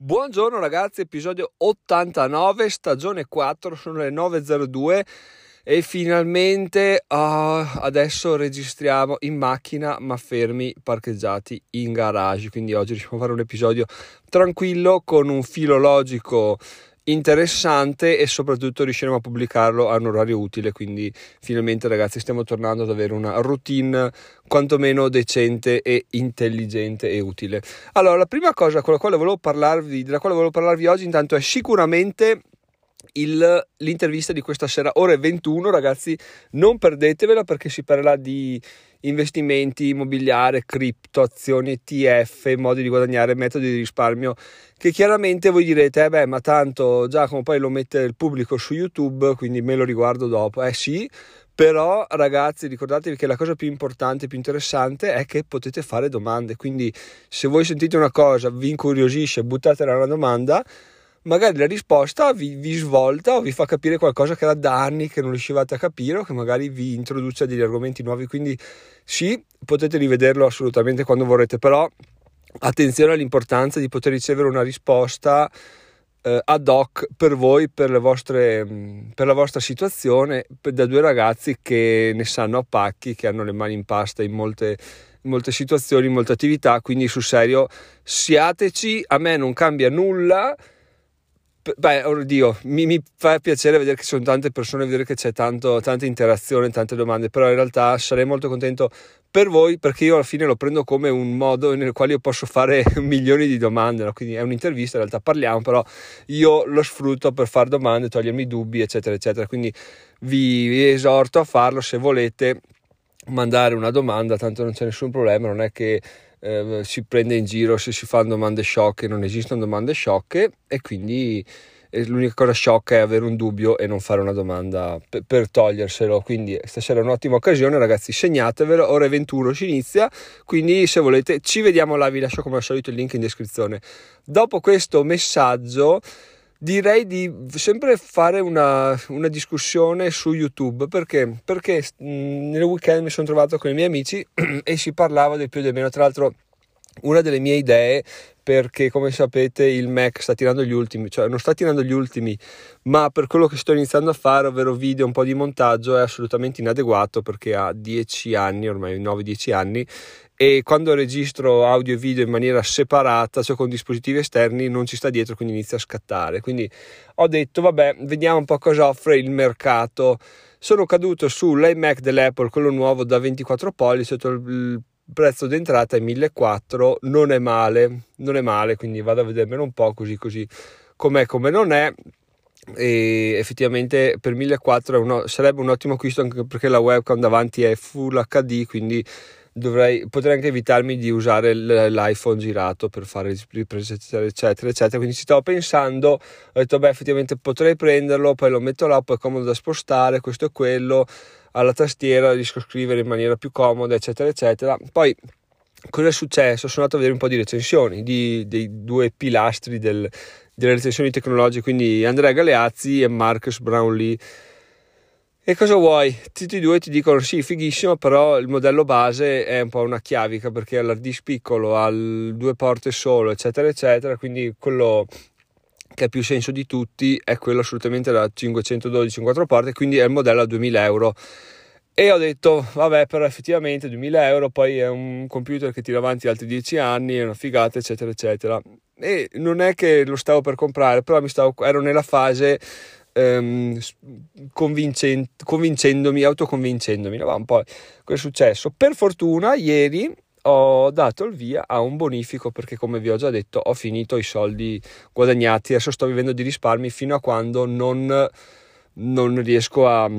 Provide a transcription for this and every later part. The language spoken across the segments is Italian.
Buongiorno ragazzi, episodio 89, stagione 4, sono le 9.02 e finalmente uh, adesso registriamo in macchina ma fermi parcheggiati in garage, quindi oggi riusciamo a fare un episodio tranquillo con un filologico interessante e soprattutto riusciremo a pubblicarlo a un orario utile quindi finalmente ragazzi stiamo tornando ad avere una routine quantomeno decente e intelligente e utile. Allora la prima cosa della quale volevo parlarvi oggi intanto è sicuramente il, l'intervista di questa sera, ore 21, ragazzi, non perdetevela perché si parlerà di investimenti immobiliari, cripto, azioni, ETF, modi di guadagnare, metodi di risparmio, che chiaramente voi direte, eh beh, ma tanto Giacomo poi lo mette il pubblico su YouTube, quindi me lo riguardo dopo. Eh sì, però ragazzi ricordatevi che la cosa più importante, più interessante è che potete fare domande, quindi se voi sentite una cosa, vi incuriosisce, buttatela una domanda magari la risposta vi, vi, svolta o vi fa capire qualcosa che era da anni che non riuscivate a capire o che magari vi introduce a degli argomenti nuovi. Quindi sì, potete rivederlo assolutamente quando vorrete, però attenzione all'importanza di poter ricevere una risposta eh, ad hoc per voi, per, vostre, per la vostra situazione, per, da due ragazzi che ne sanno a pacchi, che hanno le mani in pasta in molte molte situazioni, molte attività, quindi sul serio siateci, a me non cambia nulla, beh, oddio, mi, mi, fa piacere vedere che ci sono tante persone, vedere che c'è tanto, tanta interazione, tante domande, però in realtà sarei molto contento per voi perché io alla fine lo prendo come un modo nel quale io posso fare milioni di domande, no? quindi è un'intervista, in realtà parliamo, però io lo sfrutto per fare domande, togliermi dubbi, eccetera, eccetera, quindi vi, vi esorto a farlo se volete mandare una domanda, tanto non c'è nessun problema, non è che eh, si prende in giro se si fanno domande sciocche, non esistono domande sciocche e quindi eh, l'unica cosa sciocca è avere un dubbio e non fare una domanda per, per toglierselo. Quindi stasera è un'ottima occasione, ragazzi, segnatevelo, ore 21 si inizia, quindi se volete ci vediamo là, vi lascio come al solito il link in descrizione. Dopo questo messaggio direi di sempre fare una, una, discussione su YouTube perché, perché nel weekend mi sono trovato con i miei amici e si parlava del più e del meno. Tra l'altro, una delle mie idee perché come sapete il Mac sta tirando gli ultimi, cioè non sta tirando gli ultimi, ma per quello che sto iniziando a fare, ovvero video, un po' di montaggio, è assolutamente inadeguato perché ha 10 anni, ormai 9-10 anni, e quando registro audio e video in maniera separata, cioè con dispositivi esterni, non ci sta dietro, quindi inizia a scattare. Quindi ho detto, vabbè, vediamo un po' cosa offre il mercato. Sono caduto sull'iMac dell'Apple, quello nuovo da 24 pollici, il prezzo d'entrata è 1400, non è male, non è male, quindi vado a vedermelo un po' così così com'è come non è e effettivamente per 1400 sarebbe un ottimo acquisto anche perché la webcam davanti è full HD quindi dovrei, potrei anche evitarmi di usare l'iPhone girato per fare riprese eccetera eccetera eccetera. Quindi ci stavo pensando ho detto beh effettivamente potrei prenderlo poi lo metto là poi è comodo da spostare questo e quello alla tastiera riesco a scrivere in maniera più comoda eccetera eccetera. Poi cosa è successo? Sono andato a vedere un po' di recensioni di, dei due pilastri del, delle recensioni tecnologiche quindi Andrea Galeazzi e Marcus Brownlee e cosa vuoi? Tutti e due ti dicono sì, fighissimo, però il modello base è un po' una chiavica perché ha l'hard piccolo, ha due porte solo, eccetera, eccetera, quindi quello che ha più senso di tutti è quello assolutamente da 512 in quattro porte, quindi è il modello a 2000 euro. E ho detto, vabbè, però effettivamente 2000 euro, poi è un computer che tira avanti altri 10 anni, è una figata, eccetera, eccetera. E non è che lo stavo per comprare, però stavo, ero nella fase ehm, convincen- convincendomi, autoconvincendomi. No? Un po' cosa successo? Per fortuna ieri ho dato il via a un bonifico perché come vi ho già detto ho finito i soldi guadagnati, adesso sto vivendo di risparmi fino a quando non, non riesco a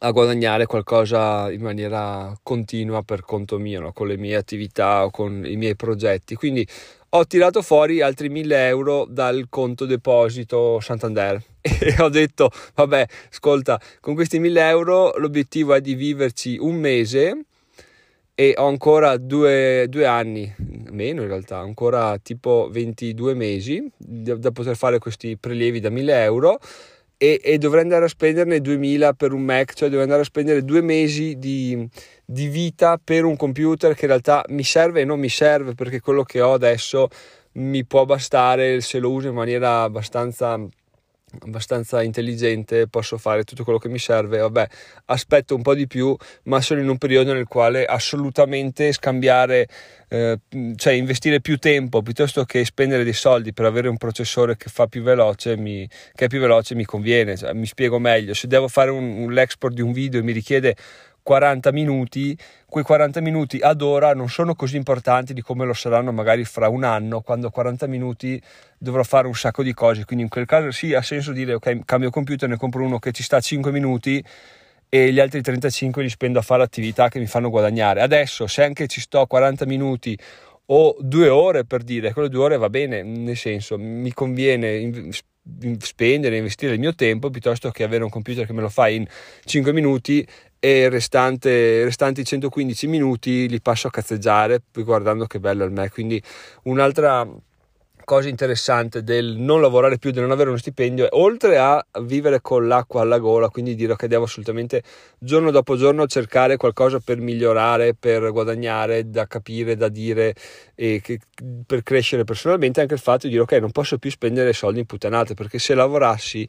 a guadagnare qualcosa in maniera continua per conto mio, no? con le mie attività o con i miei progetti. Quindi ho tirato fuori altri 1000 euro dal conto deposito Santander. E ho detto, vabbè, ascolta, con questi 1000 euro l'obiettivo è di viverci un mese e ho ancora due, due anni, meno in realtà, ancora tipo 22 mesi da, da poter fare questi prelievi da 1000 euro e, e, dovrei andare a spenderne 2000 per un Mac, cioè dovrei andare a spendere due mesi di, di, vita per un computer che in realtà mi serve e non mi serve perché quello che ho adesso mi può bastare se lo uso in maniera abbastanza abbastanza intelligente, posso fare tutto quello che mi serve, vabbè, aspetto un po' di più, ma sono in un periodo nel quale assolutamente scambiare, eh, cioè investire più tempo piuttosto che spendere dei soldi per avere un processore che fa più veloce, mi, che è più veloce mi conviene, cioè, mi spiego meglio, se devo fare un, un, l'export di un video e mi richiede 40 minuti, quei 40 minuti ad ora non sono così importanti di come lo saranno magari fra un anno, quando 40 minuti dovrò fare un sacco di cose, quindi in quel caso sì ha senso dire ok cambio computer, ne compro uno che ci sta 5 minuti e gli altri 35 li spendo a fare attività che mi fanno guadagnare. Adesso se anche ci sto 40 minuti o due ore per dire, quelle due ore va bene, nel senso mi conviene spendere, investire il mio tempo piuttosto che avere un computer che me lo fa in 5 minuti e restante, restanti 115 minuti li passo a cazzeggiare guardando che bello il me. Quindi un'altra cosa interessante del non lavorare più, del non avere uno stipendio, è oltre a vivere con l'acqua alla gola, quindi dire che devo assolutamente giorno dopo giorno cercare qualcosa per migliorare, per guadagnare, da capire, da dire e che, per crescere personalmente, anche il fatto di dire ok, non posso più spendere soldi in puttanate, perché se lavorassi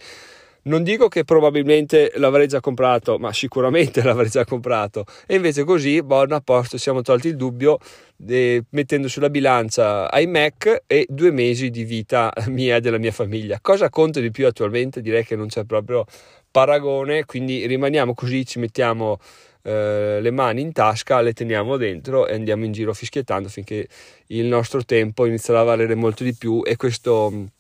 non dico che probabilmente l'avrei già comprato, ma sicuramente l'avrei già comprato. E invece così, buono, a posto, siamo tolti il dubbio eh, mettendo sulla bilancia iMac e due mesi di vita mia e della mia famiglia. Cosa conta di più attualmente? Direi che non c'è proprio paragone, quindi rimaniamo così, ci mettiamo eh, le mani in tasca, le teniamo dentro e andiamo in giro fischiettando finché il nostro tempo inizierà a valere molto di più e questo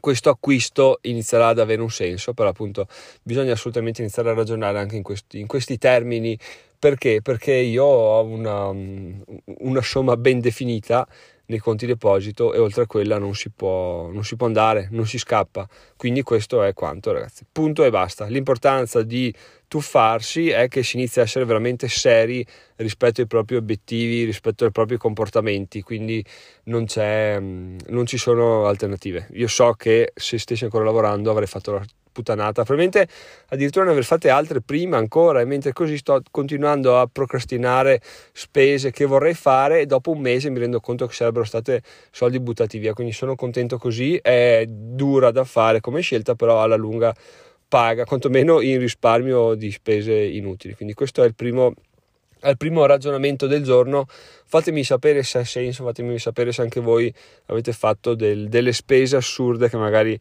questo acquisto inizierà ad avere un senso, però appunto bisogna assolutamente iniziare a ragionare anche in questi, in questi termini. Perché? Perché io ho una, una, somma ben definita nei conti deposito e oltre a quella non si, può, non si può andare, non si scappa. Quindi questo è quanto ragazzi. Punto e basta. L'importanza di tuffarsi è che si inizia a essere veramente seri rispetto ai propri obiettivi, rispetto ai propri comportamenti, quindi non, non ci sono alternative. Io so che se stessi ancora lavorando avrei fatto la puttanata, probabilmente addirittura ne aver fatte altre prima ancora e mentre così sto continuando a procrastinare spese che vorrei fare e dopo un mese mi rendo conto che sarebbero state soldi buttati via, quindi sono contento così, è dura da fare come scelta, però alla lunga paga, quantomeno in risparmio di spese inutili. Quindi questo è il primo, il primo ragionamento del giorno. Fatemi sapere se ha senso, fatemi sapere se anche voi avete fatto del, delle spese assurde che magari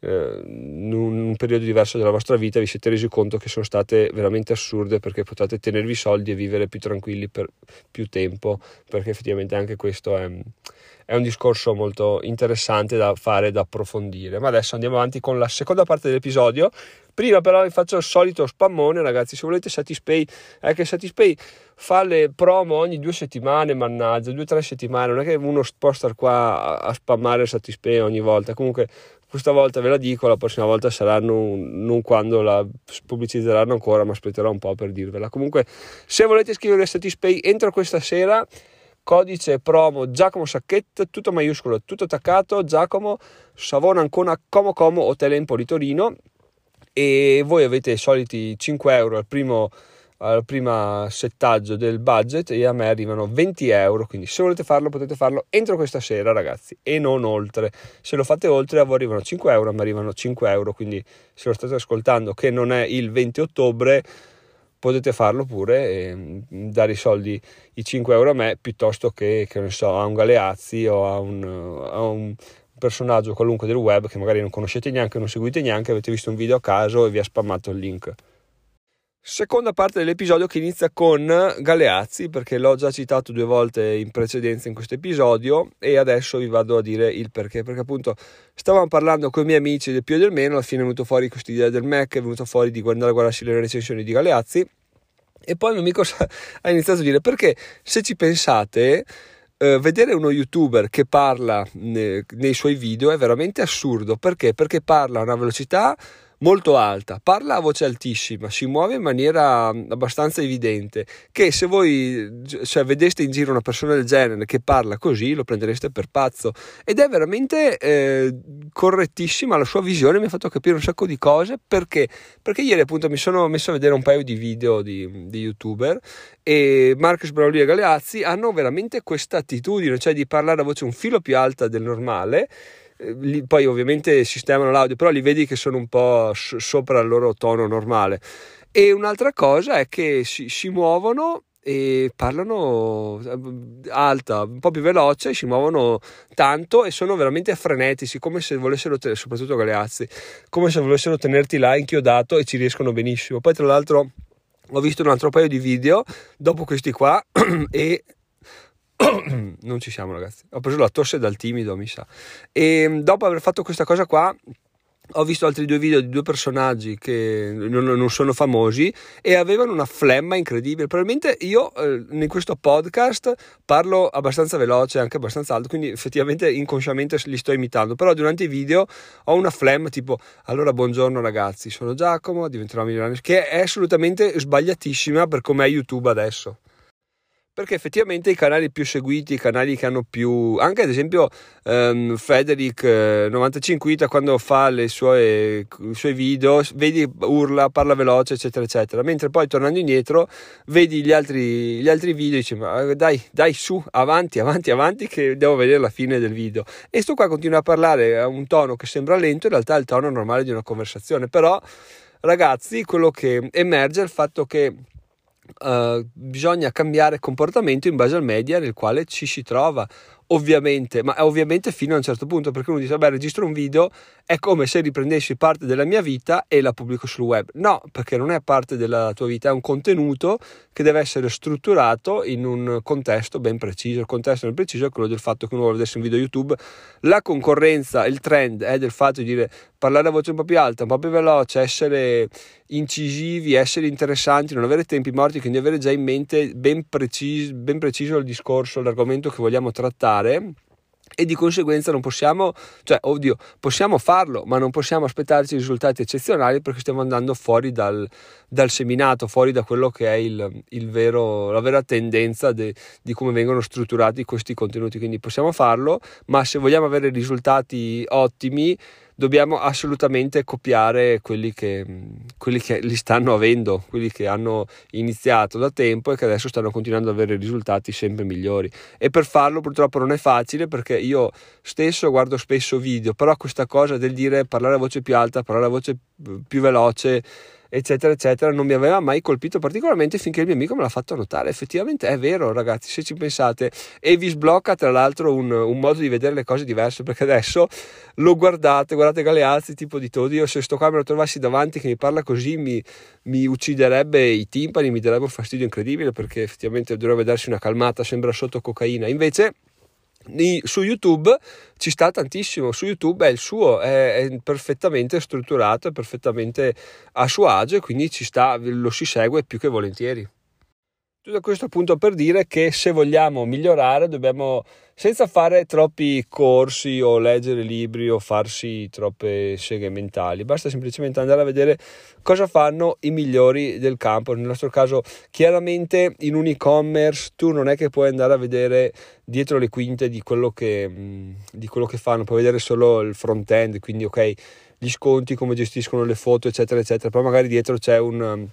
eh, in un periodo diverso della vostra vita vi siete resi conto che sono state veramente assurde perché potete tenervi soldi e vivere più tranquilli per più tempo perché effettivamente anche questo è, è un discorso molto interessante da fare, da approfondire. Ma adesso andiamo avanti con la seconda parte dell'episodio. Prima però vi faccio il solito spammone, ragazzi, se volete Satispay, è che Satispay fa le promo ogni due settimane, mannaggia, due o tre settimane, non è che uno può stare qua a spammare Satispay ogni volta. Comunque questa volta ve la dico, la prossima volta sarà non, quando la pubblicizzeranno ancora, ma aspetterò un po' per dirvela. Comunque, se volete iscrivervi a Satispay, entro questa sera codice promo Giacomo Sacchetto, tutto maiuscolo, tutto attaccato, Giacomo, Savona Ancona, Como Como, Hotel Empo di Torino e voi avete i soliti 5 euro al primo, al primo settaggio del budget e a me arrivano 20 euro, quindi se volete farlo potete farlo entro questa sera ragazzi e non oltre, se lo fate oltre a voi arrivano 5 euro, ma arrivano 5 euro, quindi se lo state ascoltando che non è il 20 ottobre potete farlo pure e mm, dare i soldi, i 5 euro a me piuttosto che, che ne so, a un Galeazzi o a un, a un personaggio qualunque del web che magari non conoscete neanche, non seguite neanche, avete visto un video a caso e vi ha spammato il link. Seconda parte dell'episodio che inizia con Galeazzi, perché l'ho già citato due volte in precedenza in questo episodio e adesso vi vado a dire il perché. Perché appunto stavamo parlando con i miei amici del più e del meno, alla fine è venuto fuori questa idea del Mac, è venuto fuori di guardare a guardarsi le recensioni di Galeazzi e poi mio amico ha iniziato a dire perché se ci pensate eh, vedere uno youtuber che parla ne, nei suoi video è veramente assurdo perché? Perché parla a una velocità molto alta, parla a voce altissima, si muove in maniera abbastanza evidente, che se voi cioè, vedeste in giro una persona del genere che parla così lo prendereste per pazzo. Ed è veramente eh, correttissima la sua visione, mi ha fatto capire un sacco di cose. Perché, perché ieri appunto mi sono messo a vedere un paio di video di, di youtuber e Marcus Brauli e Galeazzi hanno veramente questa attitudine, cioè di parlare a voce un filo più alta del normale eh, poi ovviamente sistemano l'audio, però li vedi che sono un po' sopra il loro tono normale. E un'altra cosa è che si, si muovono e parlano eh, alta, un po' più veloce, si muovono tanto e sono veramente frenetici, come se volessero, soprattutto Galeazzi, come se volessero tenerti là inchiodato e ci riescono benissimo. Poi tra l'altro ho visto un altro paio di video dopo questi qua e non ci siamo ragazzi, ho preso la tosse dal timido mi sa e dopo aver fatto questa cosa qua ho visto altri due video di due personaggi che non, non, sono famosi e avevano una flemma incredibile. Probabilmente io eh, in questo podcast parlo abbastanza veloce, anche abbastanza alto, quindi effettivamente inconsciamente li sto imitando. Però durante i video ho una flemma tipo: Allora, buongiorno ragazzi, sono Giacomo, diventerò milionario, che è assolutamente sbagliatissima per come è YouTube adesso perché effettivamente i canali più seguiti, i canali che hanno più, anche ad esempio um, Federic eh, 95 Ita quando fa sue, i suoi video, vedi urla, parla veloce eccetera eccetera, mentre poi tornando indietro vedi gli altri, gli altri video e dici ma dai, dai su, avanti, avanti, avanti che devo vedere la fine del video. E sto qua continua a parlare a un tono che sembra lento, in realtà è il tono normale di una conversazione, però ragazzi quello che emerge è il fatto che Uh, bisogna cambiare comportamento in base al media nel quale ci si trova ovviamente, ma ovviamente fino a un certo punto, perché uno dice, vabbè, registro un video, è come se riprendessi parte della mia vita e la pubblico sul web. No, perché non è parte della tua vita, è un contenuto che deve essere strutturato in un contesto ben preciso. Il contesto ben preciso è quello del fatto che uno vuole vedere un video YouTube. La concorrenza, il trend è del fatto di dire parlare a voce un po' più alta, un po' più veloce, essere incisivi, essere interessanti, non avere tempi morti, quindi avere già in mente ben preciso, ben preciso il discorso, l'argomento che vogliamo trattare e di conseguenza non possiamo, cioè, oddio, possiamo farlo, ma non possiamo aspettarci risultati eccezionali perché stiamo andando fuori dal, dal seminato, fuori da quello che è il, il vero, la vera tendenza de, di come vengono strutturati questi contenuti. Quindi possiamo farlo, ma se vogliamo avere risultati ottimi, dobbiamo assolutamente copiare quelli che, quelli che li stanno avendo, quelli che hanno iniziato da tempo e che adesso stanno continuando ad avere risultati sempre migliori. E per farlo purtroppo non è facile perché io stesso guardo spesso video, però questa cosa del dire parlare a voce più alta, parlare a voce più veloce, eccetera, eccetera, non mi aveva mai colpito particolarmente finché il mio amico me l'ha fatto notare. Effettivamente è vero, ragazzi, se ci pensate, e vi sblocca tra l'altro un, un modo di vedere le cose diverse perché adesso lo guardate, guardate Galeazzi, tipo di todo. Io se sto qua me lo trovassi davanti che mi parla così mi, mi ucciderebbe i timpani, mi darebbe un fastidio incredibile perché effettivamente dovrebbe darsi una calmata, sembra sotto cocaina. Invece su YouTube ci sta tantissimo, su YouTube è il suo, è, è, perfettamente strutturato, è perfettamente a suo agio e quindi sta, lo si segue più che volentieri. Tutto questo appunto per dire che se vogliamo migliorare dobbiamo senza fare troppi corsi o leggere libri o farsi troppe seghe mentali, basta semplicemente andare a vedere cosa fanno i migliori del campo. Nel nostro caso, chiaramente in un e-commerce tu non è che puoi andare a vedere dietro le quinte di quello che, di quello che fanno, puoi vedere solo il front end, quindi ok, gli sconti, come gestiscono le foto, eccetera, eccetera, poi magari dietro c'è un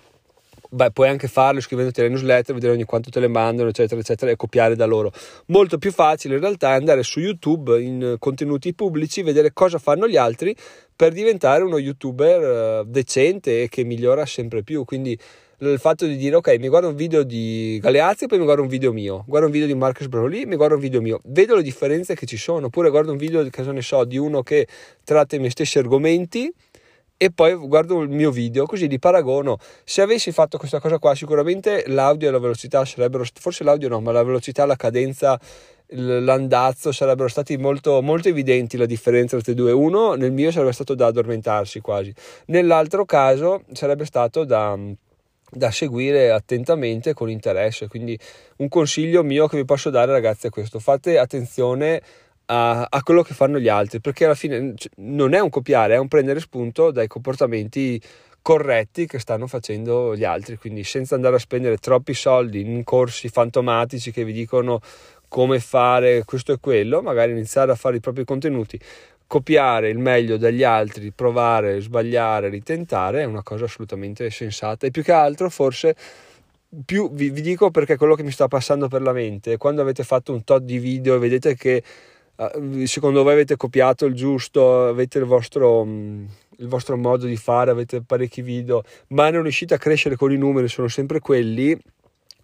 beh, puoi anche farlo scrivendoti le newsletter, vedere ogni quanto te le mandano, eccetera, eccetera, e copiare da loro. Molto più facile in realtà è andare su YouTube in contenuti pubblici, vedere cosa fanno gli altri per diventare uno youtuber eh, decente e che migliora sempre più. Quindi il fatto di dire ok mi guardo un video di Galeazzi poi mi guardo un video mio guardo un video di Marcus Brownlee mi guardo un video mio vedo le differenze che ci sono oppure guardo un video che ne so di uno che tratta i miei stessi argomenti e poi guardo il mio video così li paragono se avessi fatto questa cosa qua sicuramente l'audio e la velocità sarebbero forse l'audio no ma la velocità la cadenza l'andazzo sarebbero stati molto, molto evidenti la differenza tra i due. Uno nel mio sarebbe stato da addormentarsi quasi. Nell'altro caso sarebbe stato da da seguire attentamente con interesse. Quindi un consiglio mio che vi posso dare ragazzi è questo. Fate attenzione a, a, quello che fanno gli altri, perché alla fine cioè, non è un copiare, è un prendere spunto dai comportamenti corretti che stanno facendo gli altri, quindi senza andare a spendere troppi soldi in corsi fantomatici che vi dicono come fare questo e quello, magari iniziare a fare i propri contenuti, copiare il meglio dagli altri, provare, sbagliare, ritentare è una cosa assolutamente sensata. E più che altro forse più vi, vi dico perché quello che mi sta passando per la mente, quando avete fatto un tot di video e vedete che secondo voi avete copiato il giusto, avete il vostro, um, il vostro modo di fare, avete parecchi video, ma non riuscite a crescere con i numeri, sono sempre quelli,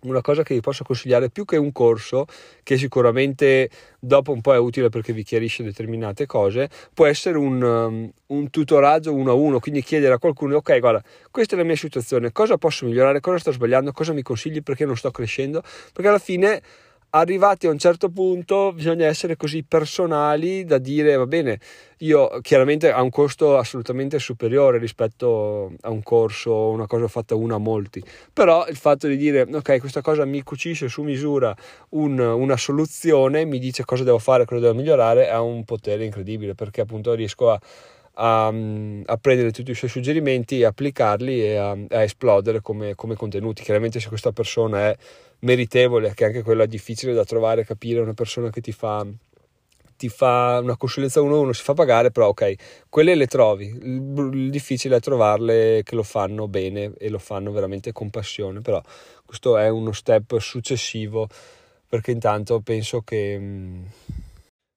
una cosa che vi posso consigliare più che un corso, che sicuramente dopo un po' è utile perché vi chiarisce determinate cose, può essere un, um, un tutoraggio uno a uno, quindi chiedere a qualcuno, ok, guarda, questa è la mia situazione, cosa posso migliorare, cosa sto sbagliando, cosa mi consigli perché non sto crescendo, perché alla fine arrivati a un certo punto bisogna essere così personali da dire va bene, io chiaramente ha un costo assolutamente superiore rispetto a un corso una cosa fatta una a molti, però il fatto di dire ok questa cosa mi cucisce su misura un, una soluzione, mi dice cosa devo fare, cosa devo migliorare, ha un potere incredibile perché appunto riesco a a, a, prendere tutti i suoi suggerimenti, applicarli e a, a esplodere come, come, contenuti. Chiaramente se questa persona è meritevole, che anche quella difficile da trovare, capire una persona che ti fa, ti fa una consulenza uno uno, si fa pagare, però ok, quelle le trovi, il, il difficile è trovarle che lo fanno bene e lo fanno veramente con passione, però questo è uno step successivo perché intanto penso che mm,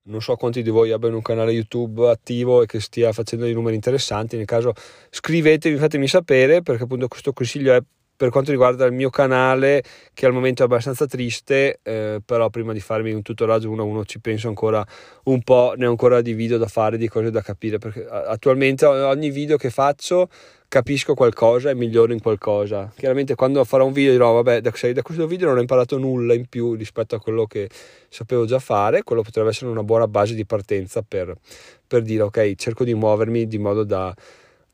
non so quanti di voi abbiano un canale YouTube attivo e che stia facendo dei numeri interessanti. Nel caso scrivetemi, fatemi sapere perché appunto questo consiglio è per quanto riguarda il mio canale che al momento è abbastanza triste eh, però prima di farmi un tutoraggio uno a uno ci penso ancora un po' ne ho ancora di video da fare di cose da capire perché attualmente ogni video che faccio capisco qualcosa e miglioro in qualcosa. Chiaramente quando farò un video dirò vabbè da, da questo video non ho imparato nulla in più rispetto a quello che sapevo già fare quello potrebbe essere una buona base di partenza per, per dire ok cerco di muovermi di modo da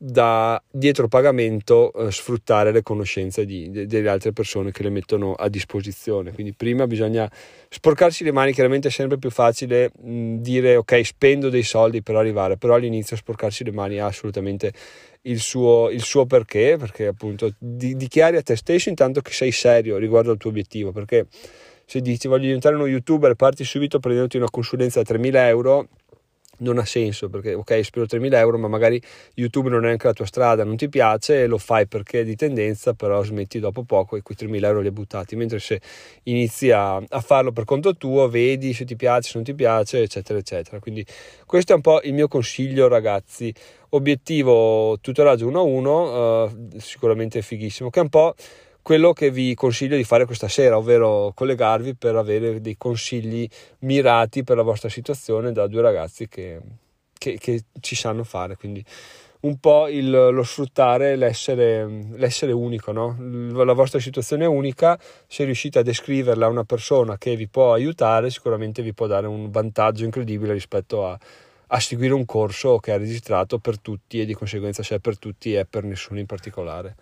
da dietro pagamento eh, sfruttare le conoscenze di, de, delle altre persone che le mettono a disposizione. Quindi prima bisogna sporcarsi le mani, chiaramente è sempre più facile mh, dire ok spendo dei soldi per arrivare, però all'inizio sporcarsi le mani ha assolutamente il suo, il suo perché, perché appunto di, dichiari a te stesso intanto che sei serio riguardo al tuo obiettivo, perché se dici voglio diventare uno youtuber parti subito prendendoti una consulenza da 3.000 euro non ha senso perché ok spero 3.000 euro ma magari YouTube non è anche la tua strada non ti piace lo fai perché è di tendenza però smetti dopo poco e quei 3.000 euro li hai buttati. Mentre se inizi a, a, farlo per conto tuo vedi se ti piace se non ti piace eccetera eccetera. Quindi questo è un po' il mio consiglio ragazzi. Obiettivo tutoraggio 1 a 1 uh, sicuramente fighissimo che è un po' quello che vi consiglio di fare questa sera, ovvero collegarvi per avere dei consigli mirati per la vostra situazione da due ragazzi che, che, che ci sanno fare. Quindi un po' il, lo sfruttare l'essere, l'essere unico, no? la vostra situazione è unica, se riuscite a descriverla a una persona che vi può aiutare, sicuramente vi può dare un vantaggio incredibile rispetto a, a seguire un corso che è registrato per tutti e di conseguenza se è per tutti è per nessuno in particolare.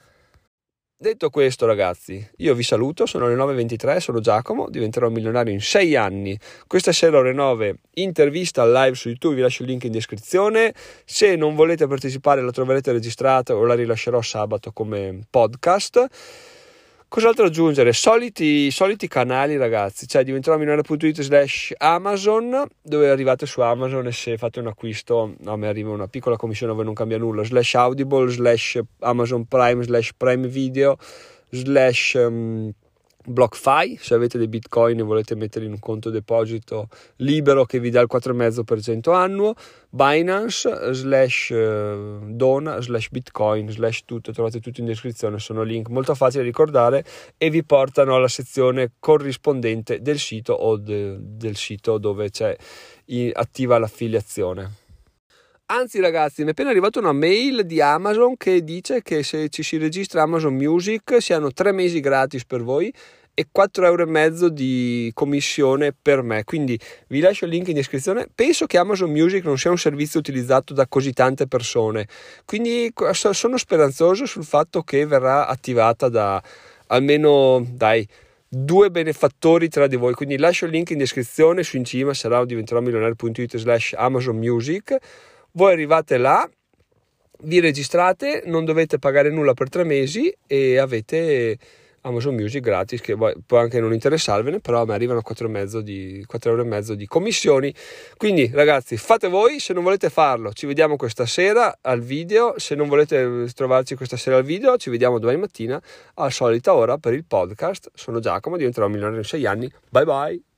Detto questo, ragazzi, io vi saluto. Sono le 9.23, sono Giacomo, diventerò milionario in 6 anni. Questa sera ore 9, intervista live su YouTube, vi lascio il link in descrizione. Se non volete partecipare, la troverete registrata o la rilascerò sabato come podcast. Cos'altro aggiungere? Soliti, soliti canali ragazzi, cioè diventerò milionario.it slash Amazon, dove arrivate su Amazon e se fate un acquisto a me arriva una piccola commissione dove non cambia nulla, slash Audible, slash Amazon Prime, slash Prime Video, slash... Um, BlockFi, se avete dei bitcoin e volete metterli in un conto deposito libero che vi dà il 4,5% annuo, Binance slash eh, Dona slash Bitcoin slash tutto, trovate tutto in descrizione, sono link molto facili da ricordare e vi portano alla sezione corrispondente del sito o de, del sito dove c'è attiva l'affiliazione. Anzi, ragazzi, mi è appena arrivata una mail di Amazon che dice che se ci si registra Amazon Music si hanno tre mesi gratis per voi e 4,5 euro di commissione per me. Quindi vi lascio il link in descrizione. Penso che Amazon Music non sia un servizio utilizzato da così tante persone, quindi sono speranzoso sul fatto che verrà attivata da almeno dai due benefattori tra di voi. Quindi lascio il link in descrizione su in cima sarà diventerò milionario.it slash Amazon Music. Voi arrivate là, vi registrate, non dovete pagare nulla per tre mesi e avete Amazon Music gratis, che può anche non interessarvene, però a me arrivano 4,5 di, 4 euro e mezzo di commissioni. Quindi ragazzi, fate voi, se non volete farlo, ci vediamo questa sera al video, se non volete trovarci questa sera al video, ci vediamo domani mattina alla solita ora per il podcast. Sono Giacomo, diventerò milionario in 6 anni. Bye bye!